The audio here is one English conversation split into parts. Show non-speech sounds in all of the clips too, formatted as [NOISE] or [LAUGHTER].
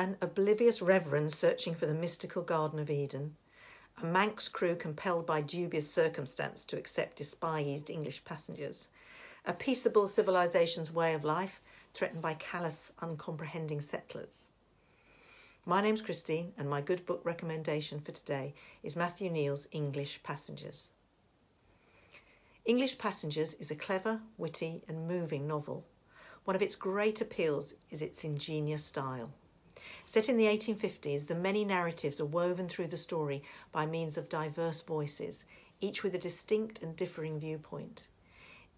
An oblivious reverend searching for the mystical Garden of Eden, a Manx crew compelled by dubious circumstance to accept despised English passengers, a peaceable civilization's way of life threatened by callous, uncomprehending settlers. My name's Christine, and my good book recommendation for today is Matthew Kneale's English Passengers. English Passengers is a clever, witty, and moving novel. One of its great appeals is its ingenious style. Set in the 1850s, the many narratives are woven through the story by means of diverse voices, each with a distinct and differing viewpoint.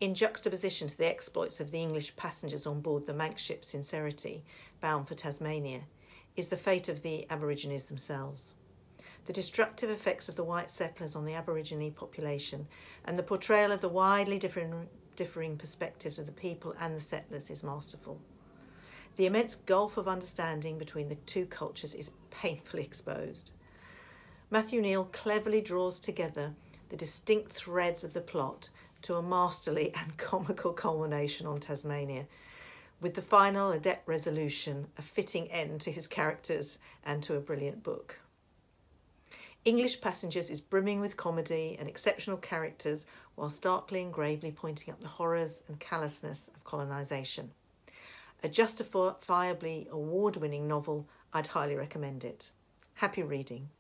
In juxtaposition to the exploits of the English passengers on board the Manx ship Sincerity, bound for Tasmania, is the fate of the Aborigines themselves. The destructive effects of the white settlers on the Aborigine population and the portrayal of the widely differing, differing perspectives of the people and the settlers is masterful. The immense gulf of understanding between the two cultures is painfully exposed. Matthew Kneale cleverly draws together the distinct threads of the plot to a masterly and [LAUGHS] comical culmination on Tasmania, with the final adept resolution a fitting end to his characters and to a brilliant book. English Passengers is brimming with comedy and exceptional characters while starkly and gravely pointing up the horrors and callousness of colonisation. A justifiably award winning novel, I'd highly recommend it. Happy reading.